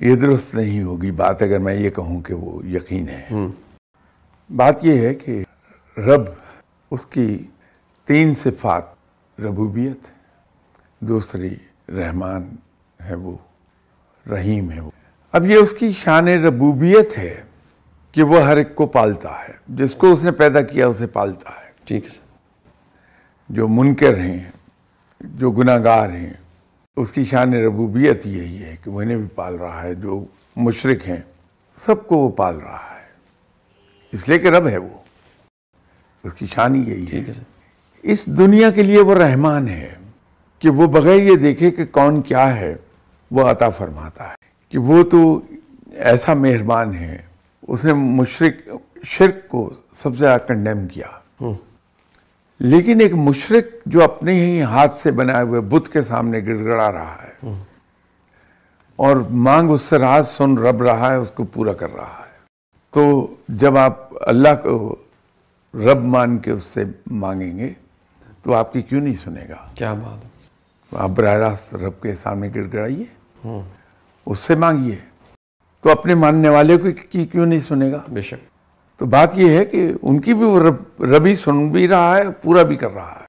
یہ درست نہیں ہوگی۔ بات اگر میں یہ کہوں کہ وہ یقین ہے۔ بات یہ ہے کہ رب اس کی تین صفات ربوبیت دوسری رحمان ہے وہ رحیم ہے وہ۔ اب یہ اس کی شان ربوبیت ہے کہ وہ ہر ایک کو پالتا ہے۔ جس کو اس نے پیدا کیا اسے پالتا ہے۔ ٹھیک ہے سر۔ جو منکر ہیں جو گناہ گار ہیں اس کی شان ربوبیت یہی ہے کہ وہ انہیں بھی پال رہا ہے جو مشرق ہیں سب کو وہ پال رہا ہے۔ اس لیے کہ رب ہے وہ۔ اس کی شان ہی یہی ہے۔ اس دنیا کے لیے وہ رحمان ہے کہ وہ بغیر یہ دیکھے کہ کون کیا ہے وہ عطا فرماتا ہے۔ کہ وہ تو ایسا مہربان ہے اس نے مشرق شرک کو سب سے زیادہ کنڈیم کیا۔ لیکن ایک مشرق جو اپنے ہی ہاتھ سے بنائے ہوئے بت کے سامنے گڑ گڑا رہا ہے اور مانگ اس سے راز سن رب رہا ہے اس کو پورا کر رہا ہے۔ تو جب آپ اللہ کو رب مان کے اس سے مانگیں گے تو آپ کی کیوں نہیں سنے گا؟ کیا بات ہے؟ آپ براہ راست رب کے سامنے گڑ گڑائیے اس سے مانگیے۔ تو اپنے ماننے والے کو کی کیوں نہیں سنے گا؟ بے شک۔ تو بات یہ ہے کہ ان کی بھی وہ رب ربی سن بھی رہا ہے، پورا بھی کر رہا ہے۔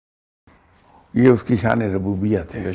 یہ اس کی شان ربوبیت ہے۔